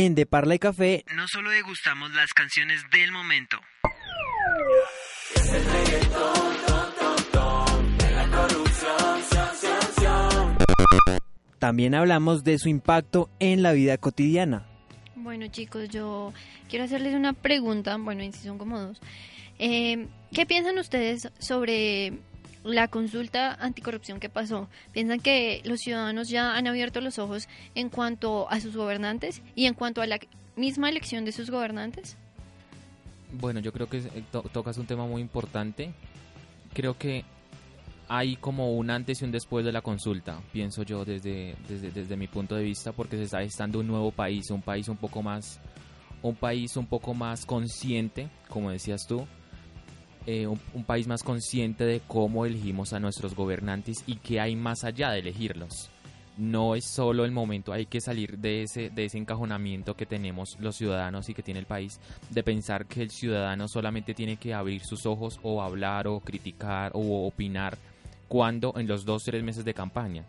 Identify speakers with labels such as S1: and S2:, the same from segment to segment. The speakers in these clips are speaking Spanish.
S1: En De Parla y Café no solo degustamos las canciones del momento. También hablamos de su impacto en la vida cotidiana.
S2: Bueno chicos, yo quiero hacerles una pregunta, bueno, si son como dos. Eh, ¿Qué piensan ustedes sobre la consulta anticorrupción que pasó, ¿piensan que los ciudadanos ya han abierto los ojos en cuanto a sus gobernantes y en cuanto a la misma elección de sus gobernantes?
S3: Bueno, yo creo que eh, tocas un tema muy importante. Creo que hay como un antes y un después de la consulta, pienso yo desde, desde, desde mi punto de vista, porque se está gestando un nuevo país, un país un poco más, un país un poco más consciente, como decías tú, eh, un, país más consciente de cómo elegimos a nuestros gobernantes y qué hay más allá de elegirlos. No es solo el momento, hay que salir de ese, de ese encajonamiento que tenemos los ciudadanos y que tiene el país, de pensar que el ciudadano solamente tiene que abrir sus ojos o hablar o criticar o opinar cuando en los dos tres meses de campaña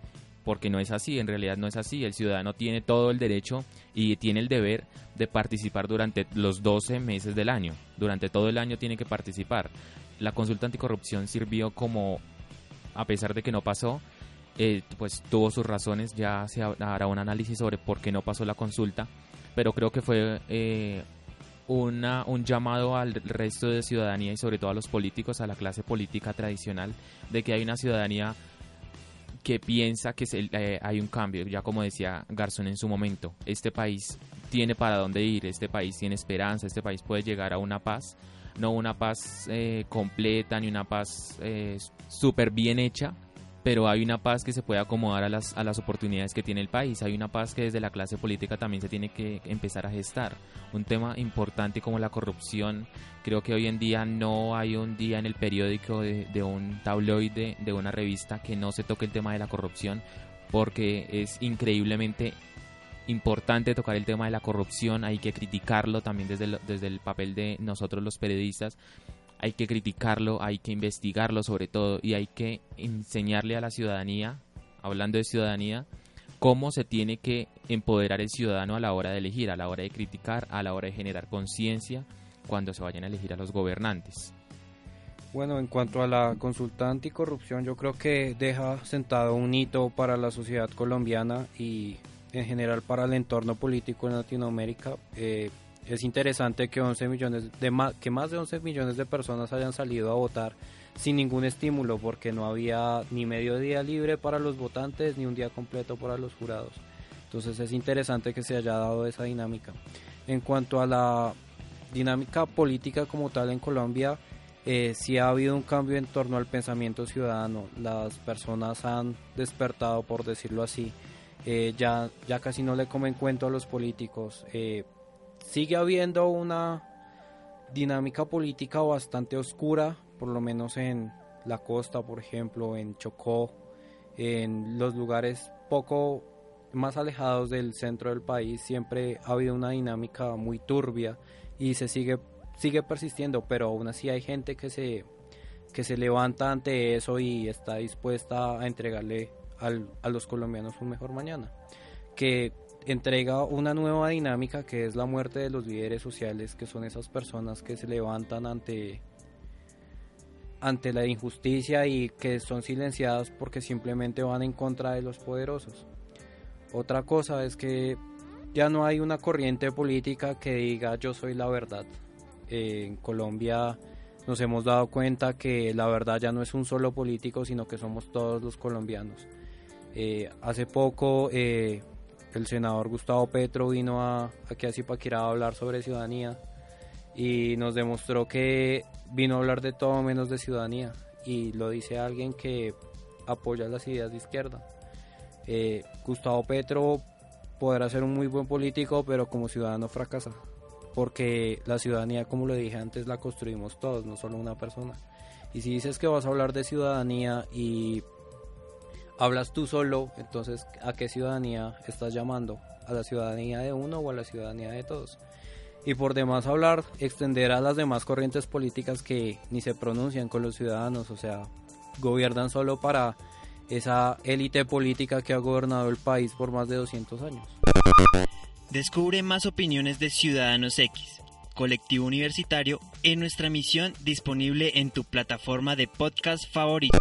S3: porque no es así, en realidad no es así. El ciudadano tiene todo el derecho y tiene el deber de participar durante los 12 meses del año. Durante todo el año tiene que participar. La consulta anticorrupción sirvió como, a pesar de que no pasó, eh, pues tuvo sus razones, ya se hará un análisis sobre por qué no pasó la consulta, pero creo que fue eh, una, un llamado al resto de ciudadanía y sobre todo a los políticos, a la clase política tradicional, de que hay una ciudadanía que piensa que eh, hay un cambio, ya como decía Garzón en su momento, este país tiene para dónde ir, este país tiene esperanza, este país puede llegar a una paz, no una paz eh, completa ni una paz eh, súper bien hecha, pero hay una paz que se puede acomodar a las, a las oportunidades que tiene el país, hay una paz que desde la clase política también se tiene que empezar a gestar. Un tema importante como la corrupción, creo que hoy en día no hay un día en el periódico de, un tabloide, de una revista, que no se toque el tema de la corrupción, porque es increíblemente importante tocar el tema de la corrupción, hay que criticarlo también desde desde el papel de nosotros los periodistas hay que criticarlo, hay que investigarlo sobre todo y hay que enseñarle a la ciudadanía, hablando de ciudadanía, cómo se tiene que empoderar el ciudadano a la hora de elegir, a la hora de criticar, a la hora de generar conciencia cuando se vayan a elegir a los gobernantes.
S4: Bueno, en cuanto a la consulta anticorrupción, yo creo que deja sentado un hito para la sociedad colombiana y en general para el entorno político en Latinoamérica. Eh, es interesante que 11 millones de más, que más de 11 millones de personas hayan salido a votar sin ningún estímulo porque no había ni medio día libre para los votantes ni un día completo para los jurados. Entonces es interesante que se haya dado esa dinámica. En cuanto a la dinámica política como tal en Colombia, eh, sí ha habido un cambio en torno al pensamiento ciudadano. Las personas han despertado, por decirlo así. Eh, ya, ya casi no le comen cuento a los políticos. Eh, sigue habiendo una dinámica política bastante oscura, por lo menos en la costa, por ejemplo, en Chocó, en los lugares poco más alejados del centro del país, siempre ha habido una dinámica muy turbia y se sigue, sigue persistiendo, pero aún así hay gente que se, que se levanta ante eso y está dispuesta a entregarle a los colombianos un mejor mañana. Que entrega una nueva dinámica que es la muerte de los líderes sociales, que son esas personas que se levantan ante ante la injusticia y que son silenciadas porque simplemente van en contra de los poderosos. Otra cosa es que ya no hay una corriente política que diga yo soy la verdad. Eh, en Colombia nos hemos dado cuenta que la verdad ya no es un solo político, sino que somos todos los colombianos. Eh, hace poco eh, el senador Gustavo Petro vino a, aquí a Zipaquirá a hablar sobre ciudadanía y nos demostró que vino a hablar de todo menos de ciudadanía y lo dice alguien que apoya las ideas de izquierda. Eh, Gustavo Petro podrá ser un muy buen político, pero como ciudadano fracasa, porque la ciudadanía, como lo dije antes, la construimos todos, no solo una persona. Y si dices que vas a hablar de ciudadanía y hablas tú solo, entonces ¿a qué ciudadanía estás llamando? ¿A la ciudadanía de uno o a la ciudadanía de todos? Y por demás hablar, extender a las demás corrientes políticas que ni se pronuncian con los ciudadanos, o sea, gobiernan solo para esa élite política que ha gobernado el país por más de 200 años.
S1: Descubre más opiniones de Ciudadanos X, colectivo universitario, en nuestra emisión disponible en tu plataforma de podcast favorito.